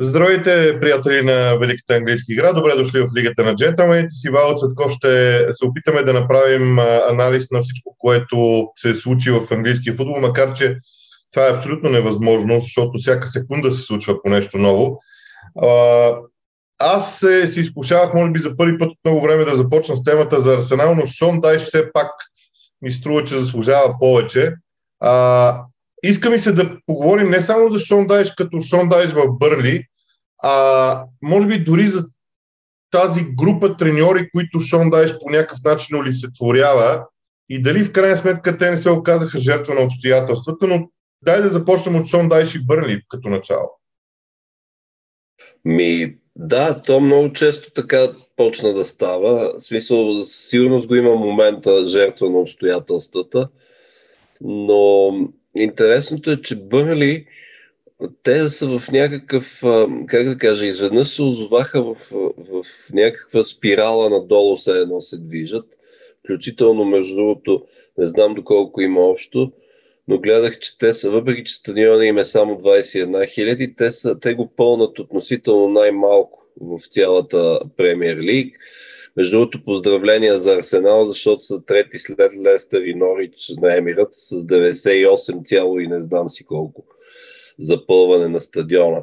Здравейте, приятели на Великата английски игра. Добре дошли в Лигата на джентълмените. С Ивайло Цветков ще се опитаме да направим анализ на всичко, което се случи в английския футбол, макар че това е абсолютно невъзможно, защото всяка секунда се случва по нещо ново. Аз се, се изкушавах, може би, за първи път от много време да започна с темата за Арсенал, но Шон Дайш все пак ми струва, че заслужава повече. А, иска ми се да поговорим не само за Шон Дайш като Шон Дайш в Бърли, а може би дори за тази група треньори, които Шон Дайш по някакъв начин олицетворява и дали в крайна сметка те не се оказаха жертва на обстоятелствата, но дай да започнем от Шон Дайш и Бърли като начало. Ми, да, то много често така почна да става. В смисъл, със сигурност го има момента жертва на обстоятелствата, но интересното е, че Бърли те са в някакъв, как да кажа, изведнъж се озоваха в, в някаква спирала надолу, се едно се движат. Включително, между другото, не знам доколко има общо, но гледах, че те са, въпреки че стадиона им е само 21 хиляди, те, са, те го пълнат относително най-малко в цялата премьер лиг. Между другото, поздравления за Арсенал, защото са трети след Лестър и Норич на Емират с 98 цяло и не знам си колко запълване на стадиона.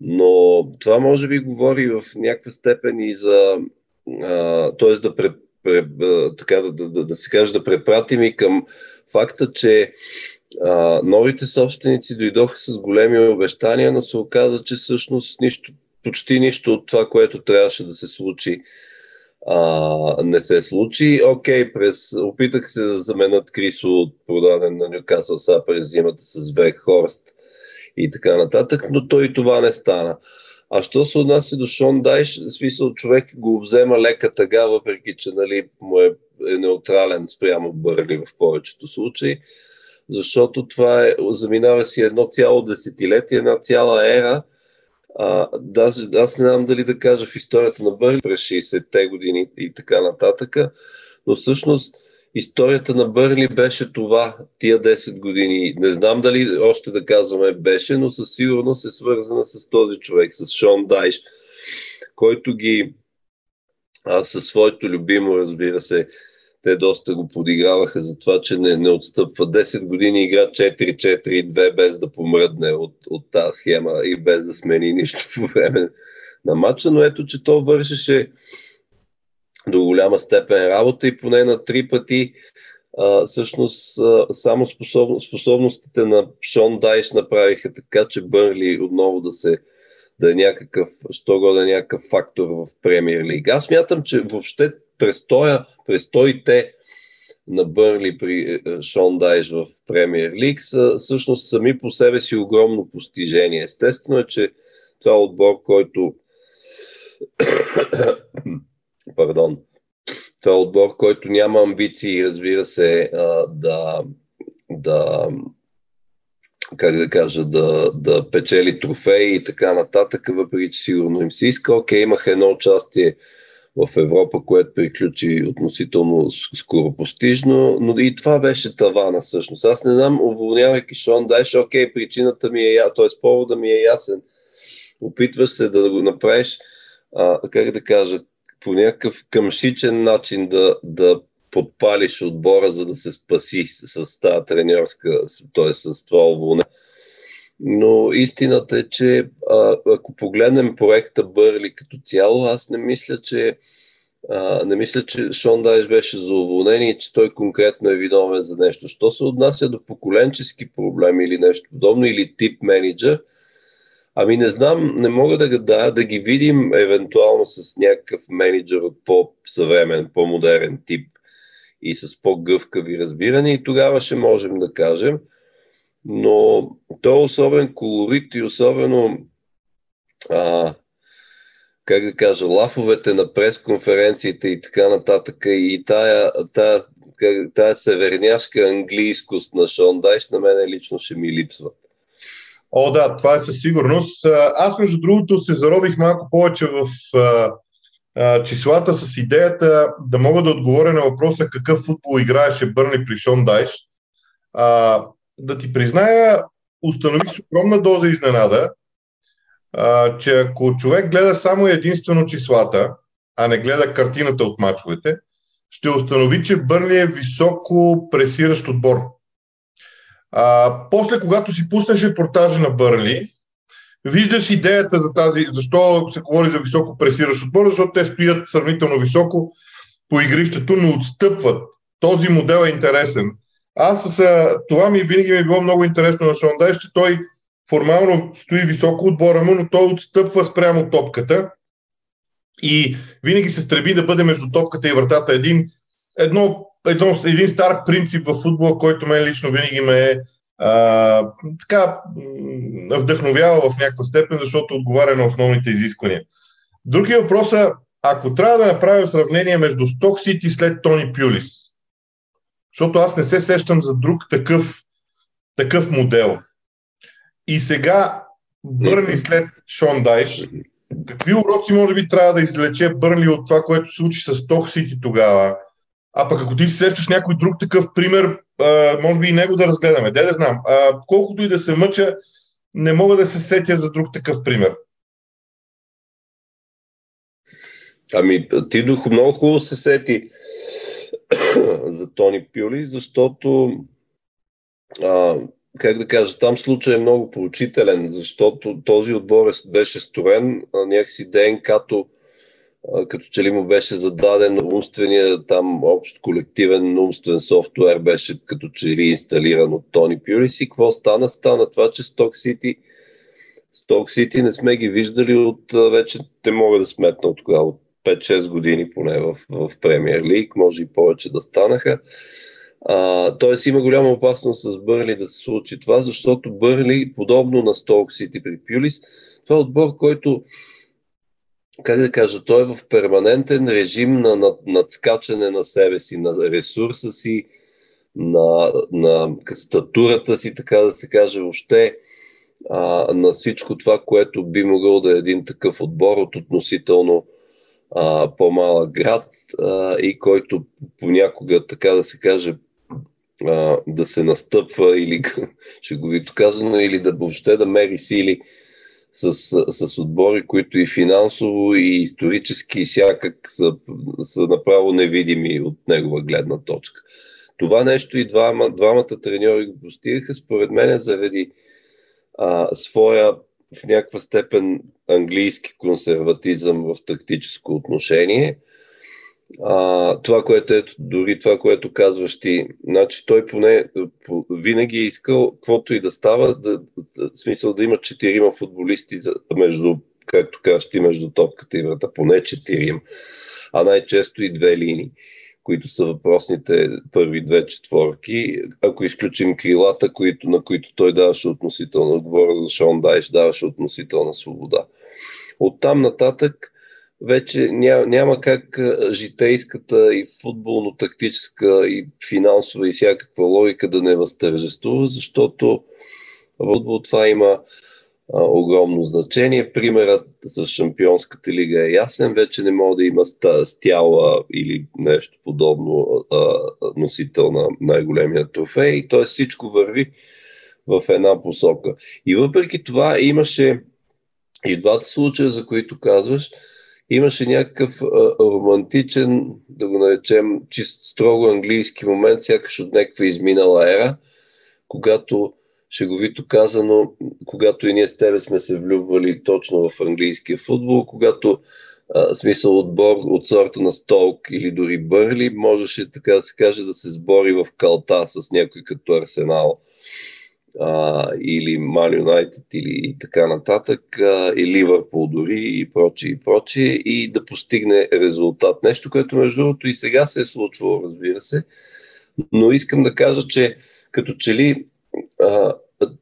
Но това може би говори в някаква степен и за, т.е. да, пре, пре, така, да, да, да, да се каже, да препратим и към факта, че новите собственици дойдоха с големи обещания, но се оказа, че всъщност нищо, почти нищо от това, което трябваше да се случи, а, не се случи. Окей, през, опитах се да заменят Крисо продаден на Нюкасъл са през зимата с Вехорст и така нататък, но той и това не стана. А що се отнася до Шон Дайш, смисъл човек го взема лека тъга, въпреки че нали, му е, е неутрален спрямо Бърли в повечето случаи, защото това е, заминава си едно цяло десетилетие, една цяла ера. А, аз, аз не знам дали да кажа в историята на Бърли през 60-те години и така нататък, но всъщност историята на Бърли беше това, тия 10 години. Не знам дали още да казваме беше, но със сигурност е свързана с този човек, с Шон Дайш, който ги а, със своето любимо, разбира се, те доста го подиграваха за това, че не, не отстъпва 10 години игра 4-4-2 без да помръдне от, от тази схема и без да смени нищо по време на матча, но ето, че то вършеше до голяма степен работа и поне на три пъти а, всъщност а, само способ, способностите на Шон Дайш направиха така, че Бърли отново да се да е някакъв, що го да е някакъв фактор в премиер лиг. Аз мятам, че въобще престоя, престоите на Бърли при е, Шон Дайш в премиер лиг са всъщност сами по себе си огромно постижение. Естествено е, че това е отбор, който пардон, това е отбор, който няма амбиции, разбира се, да, да как да кажа, да, да печели трофеи и така нататък, въпреки че сигурно им се иска. Окей, имах едно участие в Европа, което приключи относително скоро постижно, но и това беше тавана всъщност. Аз не знам, уволнявайки Шон Дайш, окей, причината ми е, т.е. повода ми е ясен. Опитваш се да го направиш, а, как да кажа, по някакъв къмшичен начин да, да подпалиш отбора, за да се спаси с тази треньорска, т.е. с това уволнение. Но истината е, че а, ако погледнем проекта Бърли като цяло, аз не мисля, че а, не мисля, че Шон Дайш беше за и че той конкретно е виновен за нещо. Що се отнася до поколенчески проблеми или нещо подобно, или тип менеджер – Ами не знам, не мога да, да, да ги видим евентуално с някакъв менеджер от по-съвремен, по-модерен тип и с по-гъвкави разбиране и тогава ще можем да кажем. Но то е особен колорит и особено а, как да кажа, лафовете на пресконференциите и така нататък и тая, тая, тая северняшка английскост на Шон Дайш на мен лично ще ми липсват. О, да, това е със сигурност. Аз, между другото, се зарових малко повече в, а, числата с идеята да мога да отговоря на въпроса какъв футбол играеше Бърни при Шон Дайш. А, да ти призная, установих с огромна доза изненада, а, че ако човек гледа само единствено числата, а не гледа картината от мачовете, ще установи, че Бърли е високо пресиращ отбор. А, после, когато си пуснеш репортажа на Бърли, виждаш идеята за тази, защо се говори за високо пресиращ отбор, защото те стоят сравнително високо по игрището, но отстъпват. Този модел е интересен. Аз с това ми винаги ми е било много интересно на Шондайш, че той формално стои високо отбора му, но той отстъпва спрямо топката и винаги се стреби да бъде между топката и вратата. Един, едно, едно, един стар принцип в футбола, който мен лично винаги ме е а, така вдъхновява в някаква степен, защото отговаря на основните изисквания. Другия въпрос е, ако трябва да направя сравнение между Сток Сити след Тони Пюлис, защото аз не се сещам за друг такъв, такъв модел. И сега Бърни след Шон Дайш, какви уроци може би трябва да излече Бърнли от това, което се случи с Ток Сити тогава? А пък ако ти се сещаш някой друг такъв пример, може би и него да разгледаме. Де да знам. Колкото и да се мъча, не мога да се сетя за друг такъв пример. Ами, ти дух много хубаво се сети за Тони Пюли, защото а, как да кажа, там случай е много поучителен, защото този отбор е- беше строен някакси ДНК-то като че ли му беше зададен умствения, там общ колективен умствен софтуер беше като че ли инсталиран от Тони Пюрис и какво стана? Стана това, че Сток Сити Сток Сити не сме ги виждали от вече, не мога да сметна от кога, от 5-6 години поне в, в Премьер Лиг, може и повече да станаха. тоест има голяма опасност с Бърли да се случи това, защото Бърли, подобно на Сток Сити при Пюлис, това е отбор, който как да кажа, той е в перманентен режим на над, надскачане на себе си, на ресурса си, на, на статурата си, така да се каже, въобще а, на всичко това, което би могъл да е един такъв отбор от относително а, по-малък град а, и който понякога, така да се каже, а, да се настъпва или, шеговито казано, или да въобще да мери сили с, с отбори, които и финансово, и исторически, и всякак са, са направо невидими от негова гледна точка. Това нещо и двама, двамата треньори го постигаха, според мен, заради а, своя в някаква степен английски консерватизъм в тактическо отношение – а, това, което е, дори това, което казваш ти, значи той поне по, винаги е искал, каквото и да става, да, да, смисъл да има четирима футболисти за, между, както кажеш ти, между топката и врата, поне четирима, а най-често и две линии които са въпросните първи две четворки. Ако изключим крилата, които, на които той даваше относително, говоря за Шон Дайш, даваше относителна свобода. От там нататък вече няма, няма как житейската и футболно-тактическа и финансова и всякаква логика да не възтържествува, защото в футбол това има огромно значение. Примерът с Шампионската лига е ясен. Вече не може да има стяла или нещо подобно носител на най-големия трофей. Т.е. всичко върви в една посока. И въпреки това имаше и в двата случая, за които казваш, имаше някакъв а, романтичен, да го наречем, чист строго английски момент, сякаш от някаква изминала ера, когато, шеговито казано, когато и ние с тебе сме се влюбвали точно в английския футбол, когато а, смисъл отбор от сорта на Столк или дори Бърли можеше така да се каже да се сбори в калта с някой като Арсенал а, или Ман Юнайтед или и така нататък, а, и Ливърпул дори и прочие и прочие и да постигне резултат. Нещо, което между другото и сега се е случвало, разбира се, но искам да кажа, че като че ли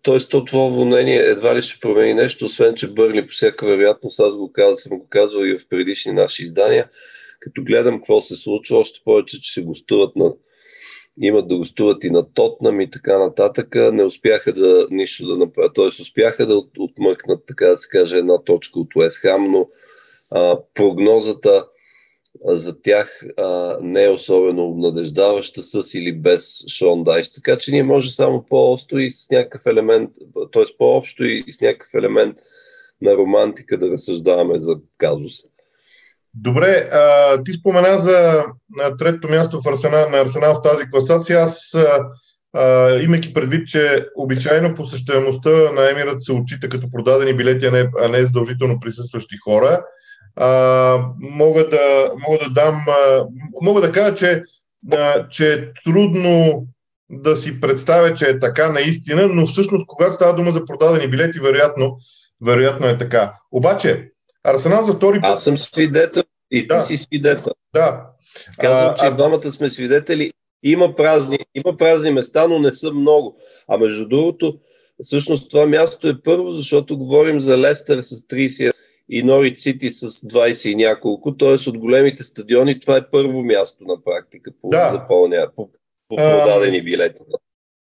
т.е. то това вълнение едва ли ще промени нещо, освен че Бърли по всяка вероятност, аз го казвам, съм го казвал и в предишни наши издания, като гледам какво се случва, още повече, че ще гостуват на имат да гостуват и на Тотнам и така нататък, не успяха да нищо да направят, т.е. успяха да отмъкнат, така да се каже, една точка от Уест Хам, но а, прогнозата за тях а, не е особено обнадеждаваща с или без Шон Дайш. Така че ние може само по-остро и с някакъв елемент, т.е. по-общо и с някакъв елемент на романтика да разсъждаваме за казуса. Добре, а, ти спомена за на третото място в Арсенал, на Арсенал в тази класация. Аз, а, имайки предвид, че обичайно посещаемостта на Емират се отчита като продадени билети, а не, а не задължително присъстващи хора, а, мога, да, мога да дам, а, мога да кажа, че, а, че е трудно да си представя, че е така наистина, но всъщност, когато става дума за продадени билети, вероятно, вероятно е така. Обаче, Арсенал за втори път... Аз съм свидетел и да. ти си свидетел. Да. Казвам, че а... двамата сме свидетели. Има празни, има празни места, но не са много. А между другото, всъщност това място е първо, защото говорим за Лестър с 30 и Норит Сити с 20 и няколко, т.е. от големите стадиони това е първо място на практика по да. запълня, по, по продадени билети.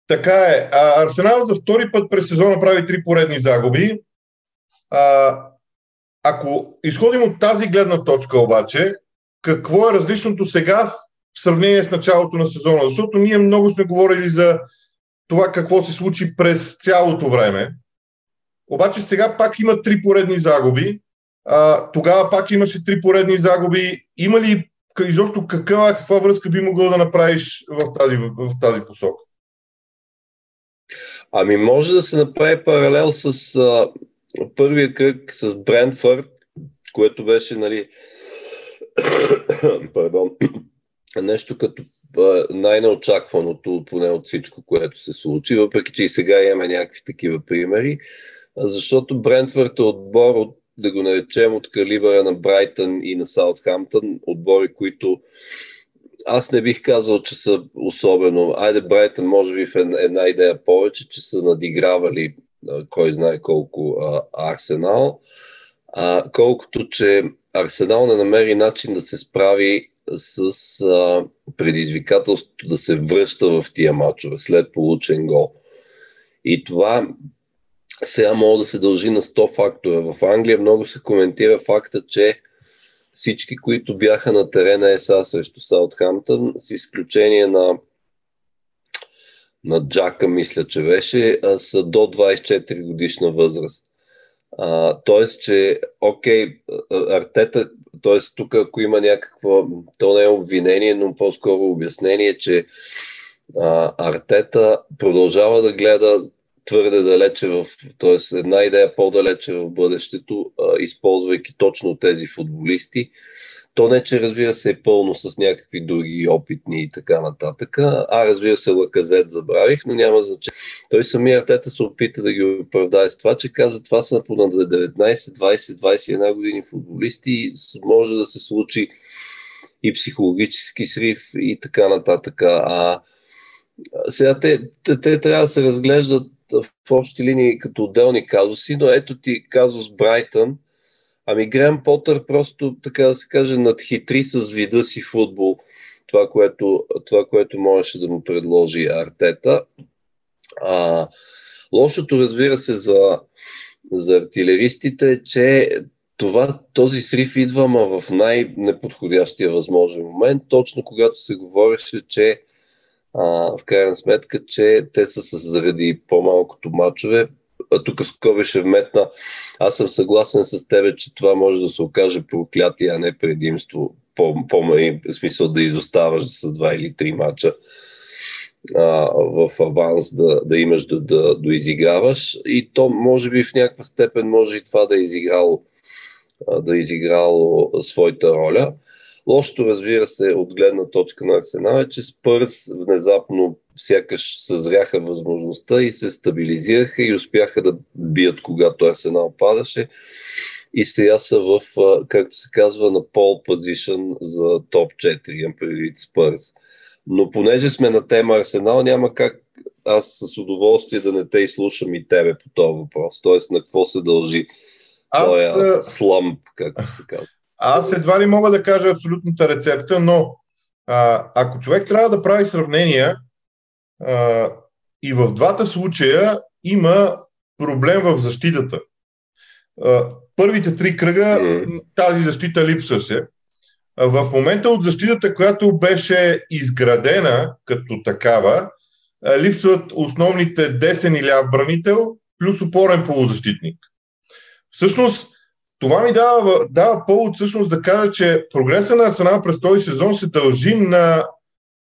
Така е. А, Арсенал за втори път през сезона прави три поредни загуби. А, ако изходим от тази гледна точка обаче, какво е различното сега в сравнение с началото на сезона? Защото ние много сме говорили за това какво се случи през цялото време. Обаче сега пак има три поредни загуби. А, тогава пак имаше три поредни загуби. Има ли изобщо каква, каква връзка би могъл да направиш в тази, в тази посока? Ами може да се направи паралел с а, първия кръг с Брентфорд, което беше, нали, пардон, нещо като най-неочакваното, поне от всичко, което се случи, въпреки че и сега имаме някакви такива примери, защото Брентфорд е отбор от, да го наречем, от калибъра на Брайтън и на Саутхамптън, отбори, които аз не бих казал, че са особено. Айде, Брайтън, може би в една идея повече, че са надигравали кой знае колко а, Арсенал, а, колкото че Арсенал не намери начин да се справи с а, предизвикателството да се връща в тия матчове след получен гол. И това сега може да се дължи на 100 фактора. В Англия много се коментира факта, че всички, които бяха на терена ЕСА срещу Саутхамптън, с изключение на на Джака, мисля, че беше, са до 24 годишна възраст. А, тоест, че, окей, Артета, т.е. тук ако има някакво, то не е обвинение, но по-скоро обяснение, че а, Артета продължава да гледа твърде далече в, т.е. една идея по-далече в бъдещето, а, използвайки точно тези футболисти. То не, че разбира се е пълно с някакви други опитни и така нататък. А разбира се, Лаказет забравих, но няма значение. Той самия Артета се опита да ги оправдае с това, че каза, това са по 19, 20, 21 години футболисти и може да се случи и психологически срив и така нататък. А сега те, те, те трябва да се разглеждат в общи линии като отделни казуси, но ето ти казус Брайтън – Ами Грем Потър просто, така да се каже, надхитри с вида си футбол това, което, това, което можеше да му предложи Артета. А, лошото, разбира се, за, за артилеристите е, че това, този срив идва ма в най-неподходящия възможен момент, точно когато се говореше, че а, в крайна сметка, че те са с, заради по-малкото мачове тук в скоби ще вметна, аз съм съгласен с тебе, че това може да се окаже проклятие, а не предимство. По, смисъл да изоставаш с два или три мача а, в аванс да, да имаш да, да доизиграваш. И то може би в някаква степен може и това да е изиграло, да е изиграло своята роля. Лошото, разбира се, от гледна точка на Арсенал е, че Спърс внезапно сякаш съзряха възможността и се стабилизираха и успяха да бият, когато Арсенал падаше. И сега са в, както се казва, на пол позишън за топ 4, имам предвид Спърс. Но понеже сме на тема Арсенал, няма как аз с удоволствие да не те изслушам и тебе по този въпрос. Тоест, на какво се дължи аз, този сламп, както се казва. Аз едва ли мога да кажа абсолютната рецепта, но а, ако човек трябва да прави сравнения, а, и в двата случая има проблем в защитата. А, първите три кръга тази защита липсваше. в момента от защитата, която беше изградена като такава, липсват основните десен и ляв бранител, плюс опорен полузащитник. Всъщност, това ми дава, дава повод всъщност да кажа, че прогреса на Арсенал през този сезон се дължи на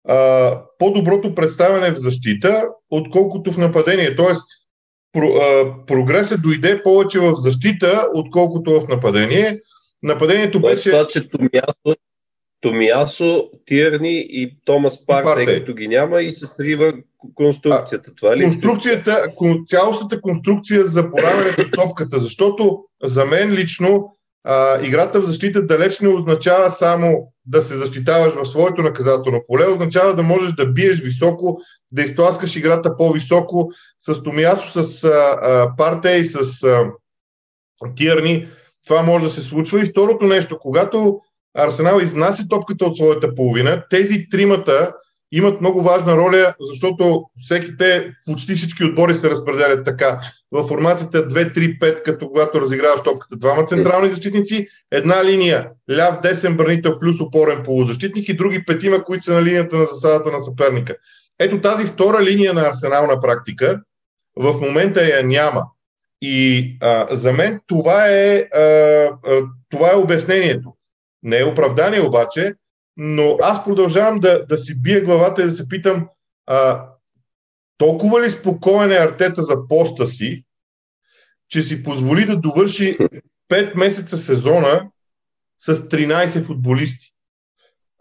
а, по-доброто представяне в защита, отколкото в нападение. Тоест, про, а, прогресът дойде повече в защита, отколкото в нападение. Нападението беше... Това, че Томиасо, Томиасо, Тирни и Томас Партей, като ги няма и се срива конструкцията. Това ли конструкцията, цялостната конструкция за поравянето с топката, защото за мен лично а, играта в защита далеч не означава само да се защитаваш в своето наказателно поле, означава да можеш да биеш високо, да изтласкаш играта по-високо. С Томиасо, с а, а, Парте и с а, Тирни това може да се случва. И второто нещо, когато Арсенал изнася топката от своята половина, тези тримата имат много важна роля, защото всеки те, почти всички отбори се разпределят така. В формацията 2-3-5, като когато разиграваш топката, двама централни защитници, една линия ляв, десен бранител плюс опорен полузащитник и други петима, които са на линията на засадата на съперника. Ето тази втора линия на Арсенал на практика в момента я няма. И а, за мен това е, а, а, това е обяснението. Не е оправдание обаче, но аз продължавам да, да си бия главата и да се питам а, толкова ли спокоен е Артета за поста си, че си позволи да довърши 5 месеца сезона с 13 футболисти.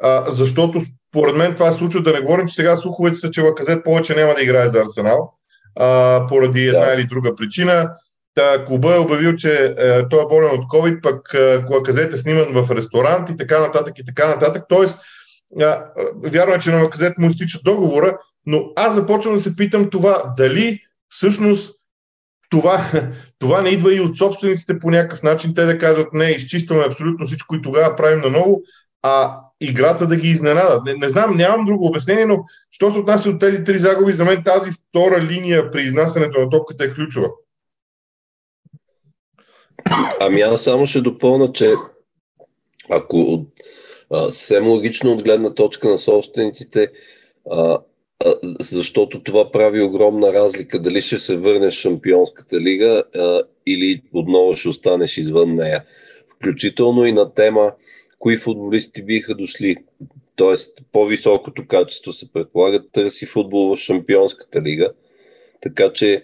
А, защото според мен това е случва, да не говорим, че сега слуховете са, че Лаказет повече няма да играе за Арсенал, а, поради една да. или друга причина. Та, клуба е обявил, че е, той е болен от COVID, пък е, Лаказет е сниман в ресторант и така нататък и така нататък. Тоест, е, вярно е, че на Лаказет му изтича договора, но аз започвам да се питам това, дали всъщност това, това не идва и от собствениците по някакъв начин, те да кажат не, изчистваме абсолютно всичко и тогава правим наново, а играта да ги изненада. Не, не знам, нямам друго обяснение, но що се отнася от тези три загуби, за мен тази втора линия при изнасянето на топката е ключова. Ами аз само ще допълна, че ако съвсем логично от гледна точка на собствениците, а, а, защото това прави огромна разлика дали ще се върнеш в Шампионската лига а, или отново ще останеш извън нея. Включително и на тема кои футболисти биха дошли. Тоест, по-високото качество се предполага търси футбол в Шампионската лига. Така че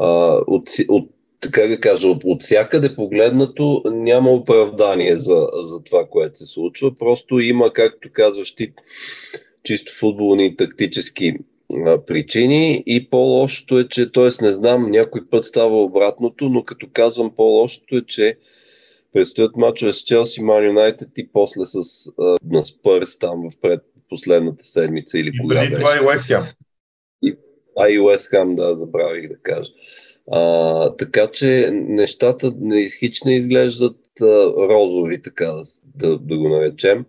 а, от, от така да кажа, от, от всякъде погледнато няма оправдание за, за това, което се случва. Просто има, както казваш ти, чисто футболни и тактически а, причини и по-лошото е, че, т.е. не знам, някой път става обратното, но като казвам по-лошото е, че предстоят мачове с Челси, Ман Юнайтед и после с, а, на Спърс там в пред последната седмица или кога беше. това и Уест Хем. А и Уест Хем, да, забравих да кажа. А, така че нещата не, хич не изглеждат а, розови, така да, да, да го наречем.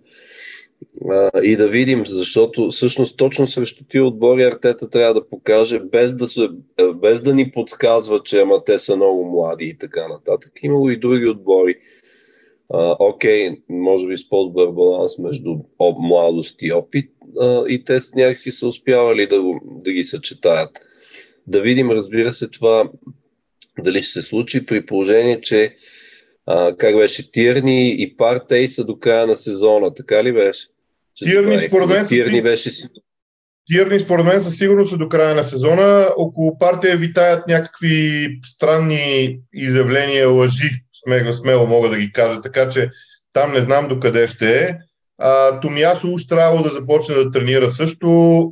А, и да видим, защото всъщност точно срещу тия отбори Артета трябва да покаже, без да, се, без да ни подсказва, че ама те са много млади и така нататък. Имало и други отбори. А, окей, може би с по-добър баланс между младост и опит а, и те някакси са успявали да, да ги съчетаят. Да видим, разбира се, това дали ще се случи при положение, че а, как беше Тирни и Партей са до края на сезона, така ли беше? Тирни според мен Тирни беше Тирни според мен със сигурност са до края на сезона. Около партия витаят някакви странни изявления, лъжи, смело, смело мога да ги кажа, така че там не знам докъде ще е. А, Томиасо уж трябва да започне да тренира също,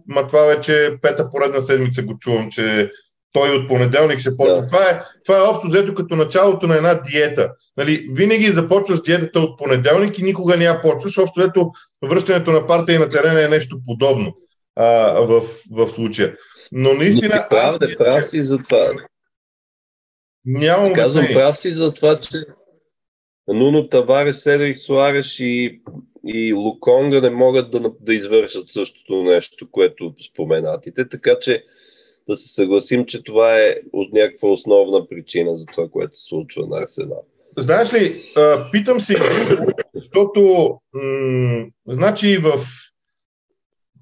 ма това вече пета поредна седмица го чувам, че той от понеделник ще почне. Да. Това, е, това е общо взето като началото на една диета. Нали, винаги започваш диетата от понеделник и никога няма почваш. Общо взето връщането на партия на терена е нещо подобно а, в, в случая. Но наистина... прав, аз... да, прав си за това. Нямам Казвам прав си за това, че Нуно Таваре, Седрих Суареш и и Луконга не могат да, да извършат същото нещо, което споменатите, така че да се съгласим, че това е от някаква основна причина за това, което се случва на Арсенал. знаеш ли, питам се, защото м- значи в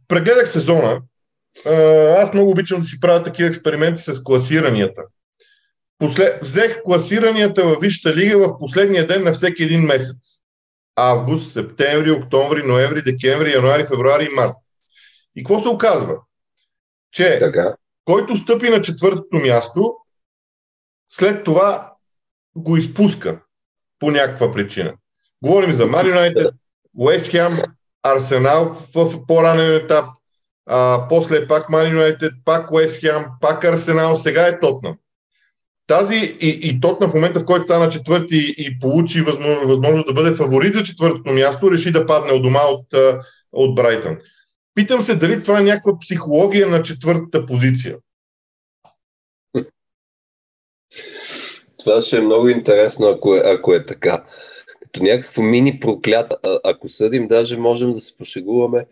прегледах сезона. Аз много обичам да си правя такива експерименти с класиранията. Послед... Взех класиранията във Висшата лига в последния ден на всеки един месец. Август, септември, октомври, ноември, декември, януари, февруари и март. И какво се оказва? Че така. който стъпи на четвъртото място, след това го изпуска по някаква причина. Говорим за Man United, West Ham, Арсенал в по-ранен етап, а, после пак Man United, пак West Ham, пак Арсенал, сега е Тотнам. Тази и, и Тотнам в момента, в който стана четвърти и получи възможност, възможност да бъде фаворит за четвъртото място, реши да падне от дома от, от Брайтън. Питам се дали това е някаква психология на четвъртата позиция. Това ще е много интересно, ако е, ако е така. Като някакво мини проклят, ако съдим, даже можем да се пошегуваме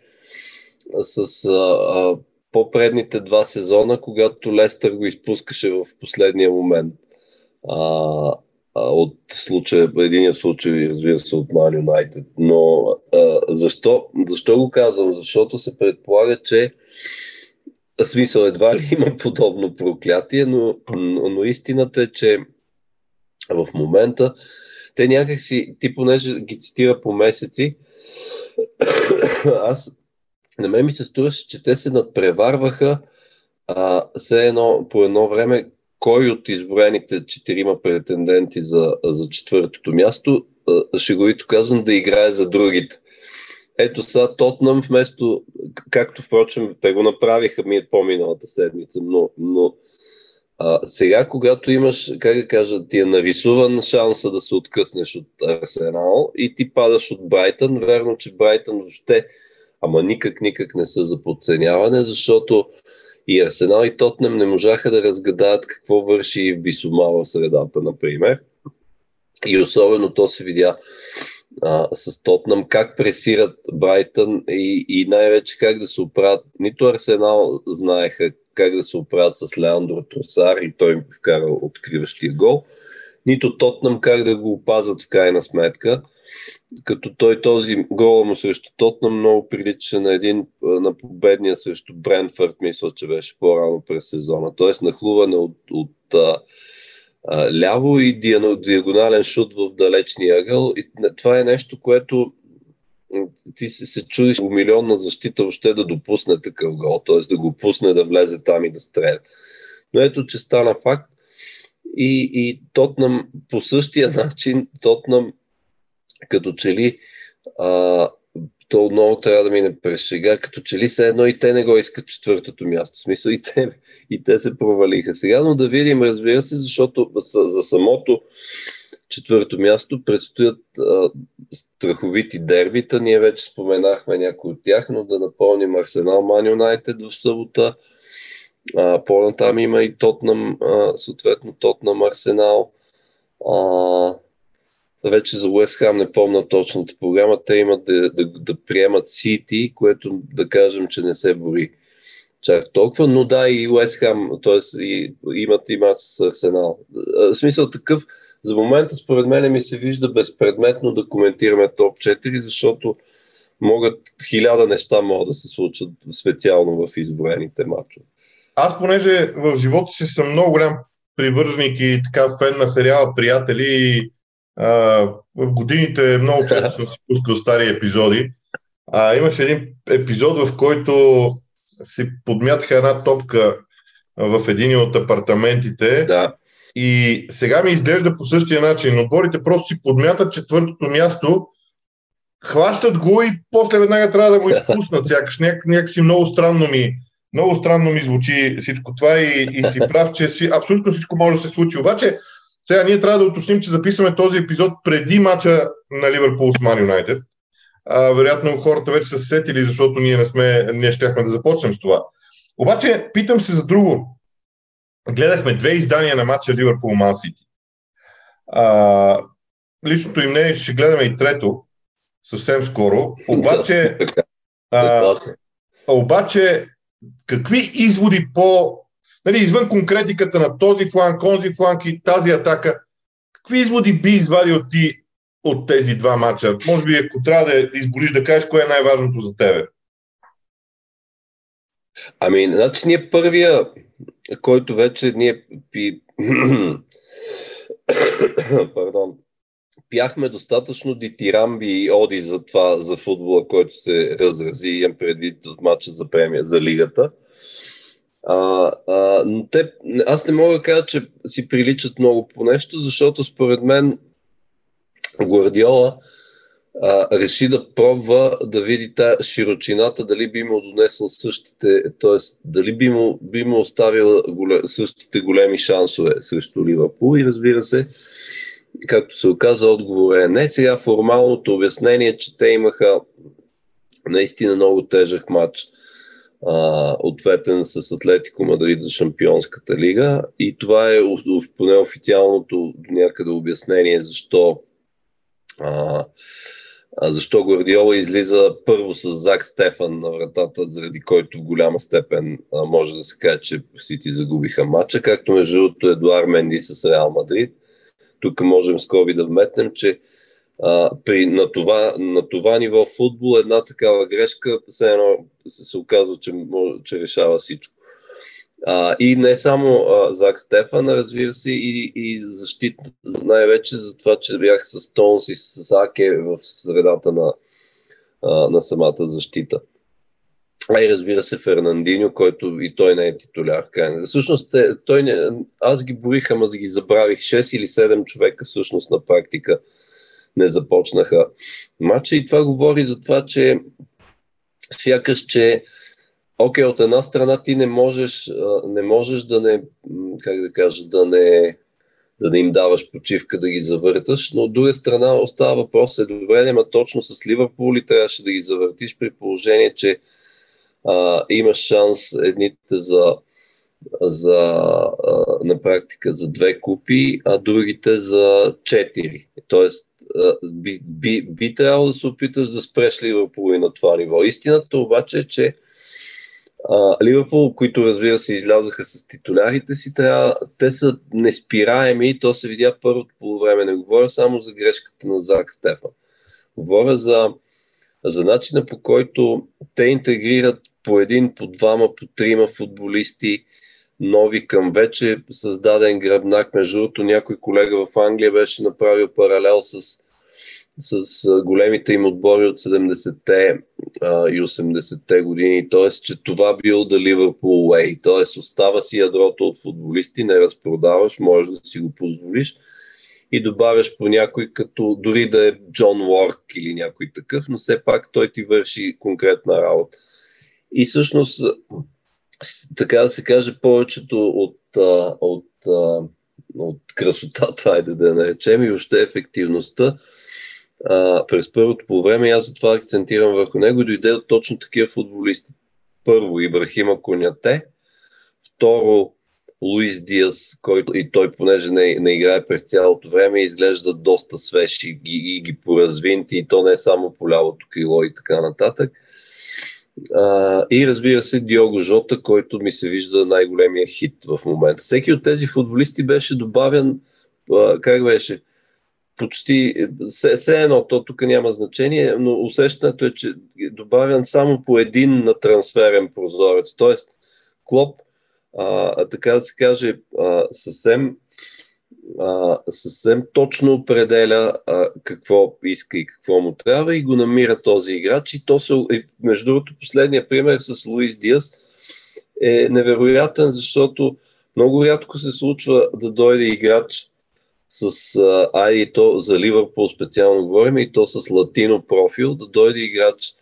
с а, а, по-предните два сезона, когато Лестър го изпускаше в последния момент. А, от случая, единия случай, разбира се, от Man United. Но а, защо, защо го казвам? Защото се предполага, че смисъл едва ли има подобно проклятие, но, но, но истината е, че в момента те някакси, ти понеже ги цитира по месеци, аз на мен ми се струваше, че те се надпреварваха а, все едно, по едно време, кой от изброените четирима претенденти за, за четвъртото място, шеговито казвам, да играе за другите. Ето сега Тотнам вместо, както впрочем те го направиха ми по-миналата седмица, но, но а, сега, когато имаш, как да кажа, ти е нарисуван шанса да се откъснеш от Арсенал и ти падаш от Брайтън, верно, че Брайтън въобще, ама никак, никак не са за подценяване, защото и Арсенал и Тотнем не можаха да разгадаят какво върши и в Бисома в средата, например. И особено то се видя а, с Тотнам, как пресират Брайтън и, и най-вече как да се оправят. Нито Арсенал знаеха как да се оправят с Леандро Тросар и той им вкара откриващия гол, нито Тотнам как да го опазят в крайна сметка като той този гол му срещу Тотнам много прилича на един на победния срещу Брентфърд, мисля, че беше по-рано през сезона. Тоест нахлуване от, от а, а, ляво и диагонален шут в далечния ъгъл. И това е нещо, което ти се, се чудиш по милионна защита въобще да допусне такъв гол, т.е. да го пусне да влезе там и да стреля. Но ето, че стана факт. И, и Тотнам по същия начин, Тотнам като че ли а, то много трябва да мине през шега, като че ли все едно и те не го искат четвъртото място. В смисъл и те, и те се провалиха сега, но да видим, разбира се, защото за самото четвърто място предстоят а, страховити дербита. Ние вече споменахме някои от тях, но да напомним Арсенал Ман Юнайтед в събота. А, по-натам има и Тотнам, а, съответно Тотнам Арсенал. А, вече за Уест Хам не помня точната програма. Те имат да, да, да приемат Сити, което да кажем, че не се бори чак толкова, но да и Уест Хам, т.е. имат и мач с Арсенал. В смисъл такъв, за момента според мен ми се вижда безпредметно да коментираме топ 4, защото могат хиляда неща могат да се случат специално в изброените матчове. Аз понеже в живота си съм много голям привърженик и така фен на сериала Приятели и а, в годините много често съм си пускал стари епизоди. А, имаше един епизод, в който си подмятаха една топка в един от апартаментите. Да. И сега ми изглежда по същия начин. Но борите просто си подмятат четвъртото място, хващат го и после веднага трябва да го изпуснат. Сякаш няк, някакси много странно ми, много странно ми звучи всичко това и, и си прав, че си, абсолютно всичко може да се случи. Обаче, сега ние трябва да уточним, че записваме този епизод преди мача на Ливърпул с Ман Юнайтед. вероятно хората вече са се сетили, защото ние не сме, ние щяхме да започнем с това. Обаче, питам се за друго гледахме две издания на матча Ливърпул Ман Сити. Личното им мнение, че ще гледаме и трето съвсем скоро. Обаче, а, обаче какви изводи по... Нали, извън конкретиката на този фланг, конзи фланг и тази атака, Какви изводи би извадил ти от тези два мача? Може би, ако трябва да изболиш да кажеш, кое е най-важното за тебе? Ами, значи ние първия, който вече ние пи... Пардон. Пяхме достатъчно дитирамби и оди за това, за футбола, който се разрази, имам предвид от матча за премия, за лигата. А, а, те, аз не мога да кажа, че си приличат много по нещо, защото според мен Гвардиола а, реши да пробва да види та широчината, дали би му донесъл същите, т.е. дали би му, би му оставил голем, същите големи шансове срещу Ливърпул и разбира се, както се оказа, отговор е не. Сега формалното обяснение, че те имаха наистина много тежък матч ответен с Атлетико Мадрид за Шампионската лига и това е поне официалното някъде обяснение защо а, защо Гордиола излиза първо с Зак Стефан на вратата, заради който в голяма степен а, може да се каже, че Сити загубиха матча, както между другото Едуар Менди с Реал Мадрид. Тук можем скоби да вметнем, че а, при, на, това, на това ниво футбол една такава грешка все едно се, се оказва, че, че решава всичко. А, и не само а, Зак Стефан, разбира се, и, и защита, най-вече за това, че бях с Тонс и с Аке в средата на, а, на самата защита. А и разбира се Фернандиньо, който и той не е титуляр. Всъщност, той не, аз ги борих, ама ги забравих. 6 или 7 човека всъщност на практика не започнаха матча и това говори за това, че сякаш, че окей, от една страна ти не можеш, не можеш да не, как да кажа, да не, да не им даваш почивка да ги завърташ, но от друга страна остава въпрос е добре, ама точно с Ливърпул ли трябваше да ги завъртиш при положение, че а, имаш шанс едните за, за а, на практика за две купи, а другите за четири. Тоест би, би, би трябвало да се опиташ да спреш Ливърпул и на това ниво. Истината обаче е, че а, Ливърпул, които разбира се излязаха с титулярите си, трябва, те са неспираеми и то се видя първото полувреме. Не говоря само за грешката на Зак Стефан. Говоря за, за начина по който те интегрират по един, по двама, по трима футболисти, нови към вече създаден гръбнак. Между другото, някой колега в Англия беше направил паралел с с големите им отбори от 70-те а, и 80-те години. Т.е. че това бил да Ливърпул Way. Т.е. остава си ядрото от футболисти, не разпродаваш, можеш да си го позволиш и добавяш по някой, като дори да е Джон Уорк или някой такъв, но все пак той ти върши конкретна работа. И всъщност, така да се каже, повечето от, от, от, от красотата, айде да я наречем, и още ефективността, през първото по време. Аз затова акцентирам върху него дойде от точно такива футболисти. Първо Ибрахима Коняте, второ Луис Диас, който и той, понеже не, не играе през цялото време, изглежда доста свеж и, и, и ги поразвинти, и то не е само по лявото крило и така нататък. И разбира се, Диого Жота, който ми се вижда най-големия хит в момента. Всеки от тези футболисти беше добавен, как беше, почти все, все едно, то тук няма значение, но усещането е, че е добавян само по един на трансферен прозорец. Тоест, Клоп, а, така да се каже, а, съвсем, а, съвсем точно определя а, какво иска и какво му трябва и го намира този играч. И то се, между другото, последния пример с Луис Диас е невероятен, защото много рядко се случва да дойде играч, с, а, и то за Ливърпул специално говорим, и то с латино профил, да дойде играч,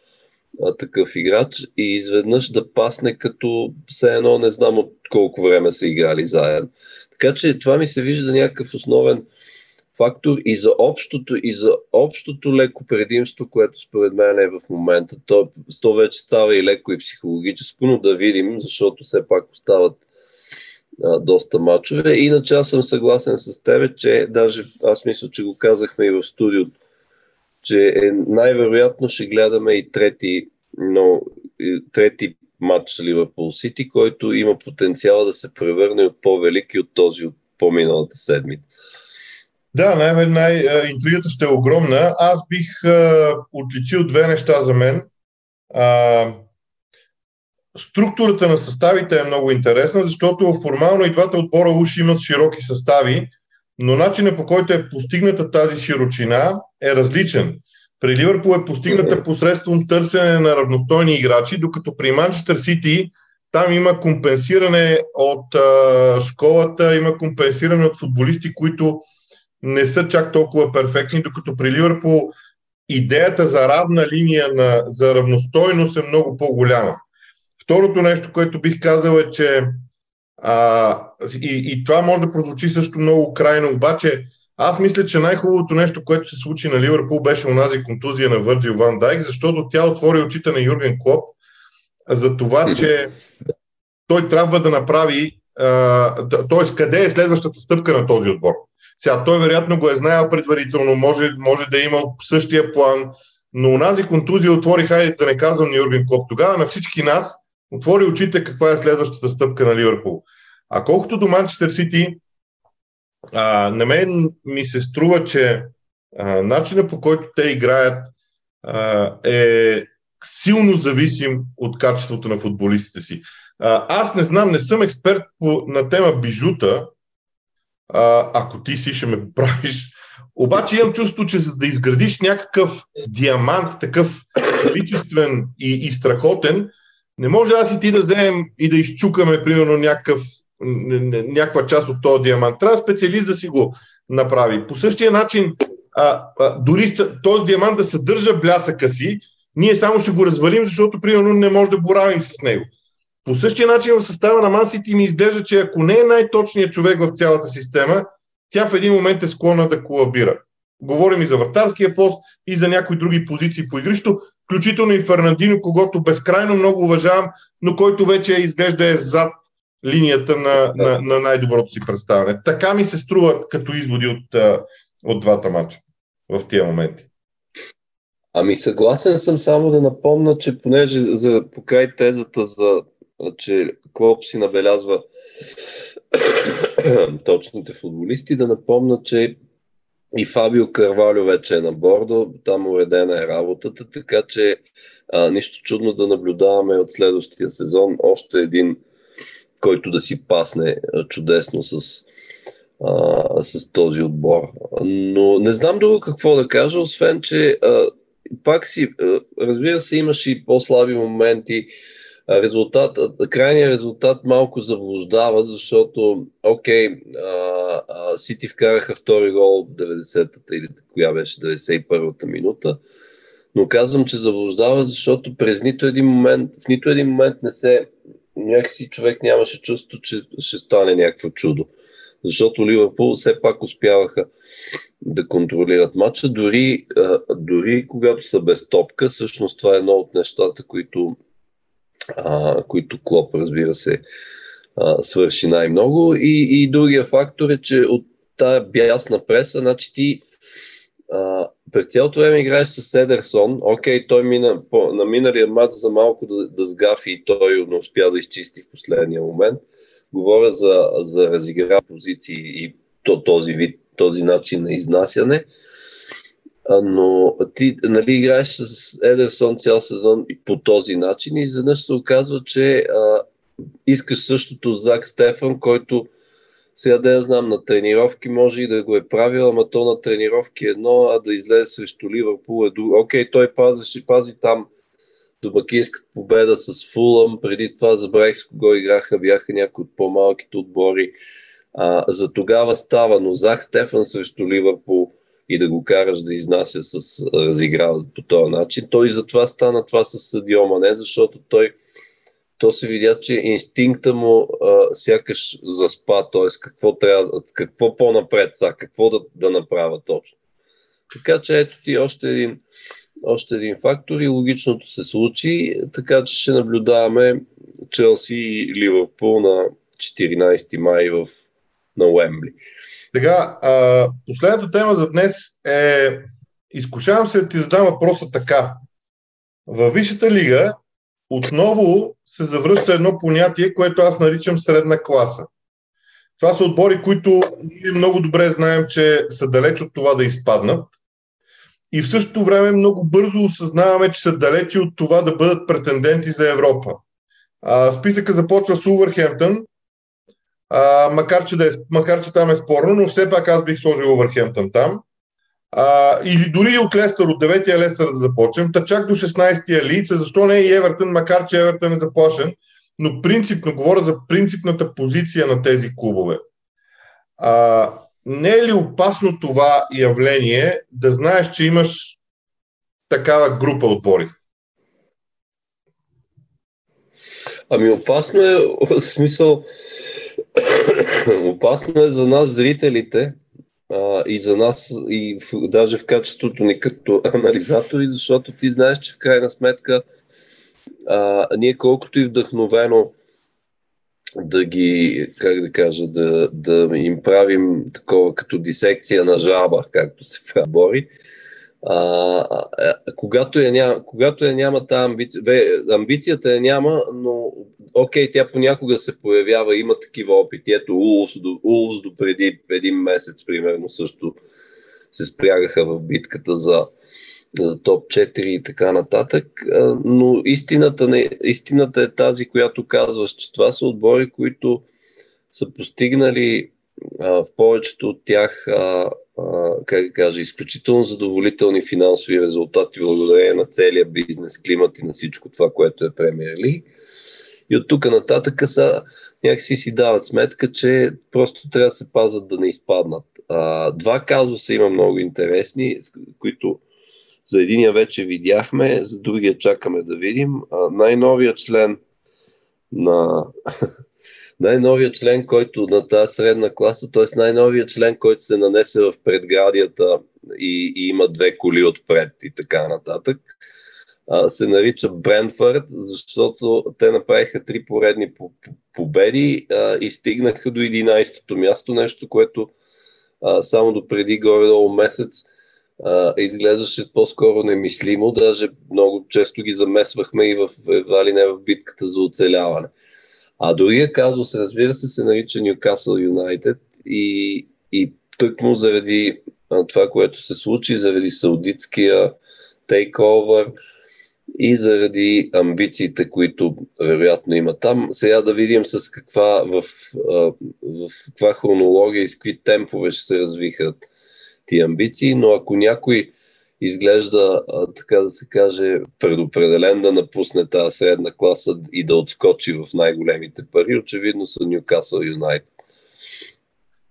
а, такъв играч и изведнъж да пасне като все едно не знам от колко време са играли заедно. Така че това ми се вижда някакъв основен фактор и за общото, и за общото леко предимство, което според мен е в момента. То, то вече става и леко и психологическо, но да видим, защото все пак остават а, доста мачове. Иначе аз съм съгласен с тебе, че даже аз мисля, че го казахме и в студиото, че е, най-вероятно ще гледаме и трети, но, и трети матч Ливърпул Сити, който има потенциал да се превърне от по-велики от този от по-миналата седмица. Да, най- най- интригата ще е огромна. Аз бих а, отличил две неща за мен. А, структурата на съставите е много интересна, защото формално и двата отбора уж имат широки състави, но начинът по който е постигната тази широчина е различен. При Ливърпул е постигната посредством търсене на равностойни играчи, докато при Манчестър Сити там има компенсиране от а, школата, има компенсиране от футболисти, които не са чак толкова перфектни, докато при Ливърпул идеята за равна линия на, за равностойност е много по-голяма. Второто нещо, което бих казал е, че а, и, и това може да прозвучи също много крайно, обаче аз мисля, че най-хубавото нещо, което се случи на Ливърпул, беше онази контузия на Върджил Ван Дайк, защото тя отвори очите на Юрген Клоп за това, че той трябва да направи, т.е. къде е следващата стъпка на този отбор. Сега той вероятно го е знаел предварително, може, може да е имал същия план, но онази контузия отвори, хайде да не казвам на Юрген Клоп, тогава на всички нас отвори очите каква е следващата стъпка на Ливърпул. А колкото до Манчестър Сити, на мен ми се струва, че а, начинът по който те играят а, е силно зависим от качеството на футболистите си. А, аз не знам, не съм експерт по, на тема бижута, а, ако ти си ще ме поправиш, обаче имам чувство, че за да изградиш някакъв диамант, такъв количествен и, и страхотен, не може аз и ти да вземем и да изчукаме, примерно, някакъв някаква част от този диамант. Трябва специалист да си го направи. По същия начин, а, а, дори този диамант да съдържа блясъка си, ние само ще го развалим, защото, примерно, не може да боравим с него. По същия начин в състава на Мансити ми изглежда, че ако не е най-точният човек в цялата система, тя в един момент е склонна да колабира. Говорим и за вратарския пост, и за някои други позиции по игрището, включително и Фернандино, когато безкрайно много уважавам, но който вече изглежда е зад линията на, да. на, на най-доброто си представяне. Така ми се струват като изводи от, от двата мача в тия моменти. Ами съгласен съм само да напомня, че понеже за покрай тезата за че Клоп си набелязва точните футболисти, да напомня, че и Фабио Карвалю вече е на бордо, там уредена е работата, така че а, нищо чудно да наблюдаваме от следващия сезон още един който да си пасне чудесно с, а, с този отбор. Но не знам друго какво да кажа, освен, че а, пак си, а, разбира се, имаше и по-слаби моменти. Резултат, крайният резултат малко заблуждава, защото, окей, Сити вкараха втори гол 90-та или коя беше 91-та минута, но казвам, че заблуждава, защото през нито един момент, в нито един момент не се някакси човек нямаше чувство, че ще стане някакво чудо. Защото Ливърпул все пак успяваха да контролират матча, дори, дори когато са без топка, всъщност това е едно от нещата, които, а, които Клоп, разбира се, свърши най-много. И, и другия фактор е, че от тая бясна преса, значи ти а, през цялото време играеш с Едерсон. Окей, той мина по, на миналия матч за малко да, да сгафи и той не успя да изчисти в последния момент. Говоря за, за разигра позиции и то, този вид, този начин на изнасяне. Но ти нали, играеш с Едерсон цял сезон по този начин и изведнъж се оказва, че а, искаш същото Зак Стефан, който сега да я знам, на тренировки може и да го е правил, ама то на тренировки едно, а да излезе срещу Ливърпул е друго. Окей, той пазеше, пази там домакинската победа с Фулъм, преди това забравих с кого играха, бяха някои от по-малките отбори. А, за тогава става, но Зах Стефан срещу Ливърпул и да го караш да изнася с разиграл по този начин. Той и затова стана това с Съдиома, не защото той то се видя, че инстинкта му а, сякаш заспа, т.е. какво, трябва, какво по-напред са, какво да, да направя точно. Така че ето ти още един, още един фактор и логичното се случи, така че ще наблюдаваме Челси и Ливърпул на 14 май в, на Уембли. Сега, а, последната тема за днес е изкушавам се да ти задам въпроса така. Във Висшата лига отново се завръща едно понятие, което аз наричам средна класа. Това са отбори, които ние много добре знаем, че са далеч от това да изпаднат. И в същото време много бързо осъзнаваме, че са далечи от това да бъдат претенденти за Европа. А, списъка започва с Увърхемптън, а, макар, че да е, макар, че там е спорно, но все пак аз бих сложил Увърхемптън там. А, или дори от Лестър, от 9-я Лестър да започнем, та чак до 16-я Лица, защо не е и Евертън, макар че Евертън е заплашен, но принципно, говоря за принципната позиция на тези клубове. А, не е ли опасно това явление да знаеш, че имаш такава група отбори? Ами опасно е, в смисъл, опасно е за нас, зрителите, а, и за нас, и в, даже в качеството ни като анализатори, защото ти знаеш, че в крайна сметка а, ние колкото и вдъхновено да ги, как да кажа, да, да им правим такова като дисекция на жаба, както се прави а, а, когато, я няма, когато я няма тази амбиция, амбицията я няма, но окей, тя понякога се появява, има такива опити. Ето Улс до, преди един месец, примерно, също се спрягаха в битката за, за топ 4 и така нататък. Но истината, не, истината е тази, която казваш, че това са отбори, които са постигнали а, в повечето от тях, а, как да кажа, изключително задоволителни финансови резултати благодарение на целия бизнес климат и на всичко това, което е Премиер Лиг. И от тук нататък са, някакси си дават сметка, че просто трябва да се пазят да не изпаднат. А, два казуса има много интересни, които за единия вече видяхме, за другия чакаме да видим. А, най-новият член на най-новият член, който на тази средна класа, т.е. най-новият член, който се нанесе в предградията и, и има две коли отпред и така нататък, а, се нарича Брентфорд, защото те направиха три поредни победи а, и стигнаха до 11-то място, нещо, което а, само до преди горе-долу месец а, изглеждаше по-скоро немислимо, даже много често ги замесвахме и в, едва ли не в битката за оцеляване. А другия казус, разбира се, се нарича Ньюкасъл Юнайтед и, и тъкмо заради а, това, което се случи, заради саудитския тейковър и заради амбициите, които вероятно има там. Сега да видим с каква, в, в каква хронология и с какви темпове ще се развихат тия амбиции, но ако някой изглежда, така да се каже, предопределен да напусне тази средна класа и да отскочи в най-големите пари, очевидно са Ньюкасъл Юнайтед.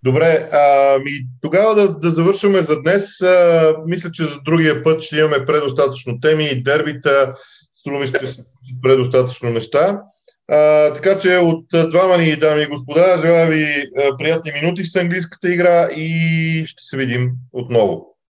Добре, а, тогава да, да завършваме за днес. А, мисля, че за другия път ще имаме предостатъчно теми и дербита. Струва ми ще се предостатъчно неща. А, така че от двама ни, дами и господа, желая ви приятни минути с английската игра и ще се видим отново.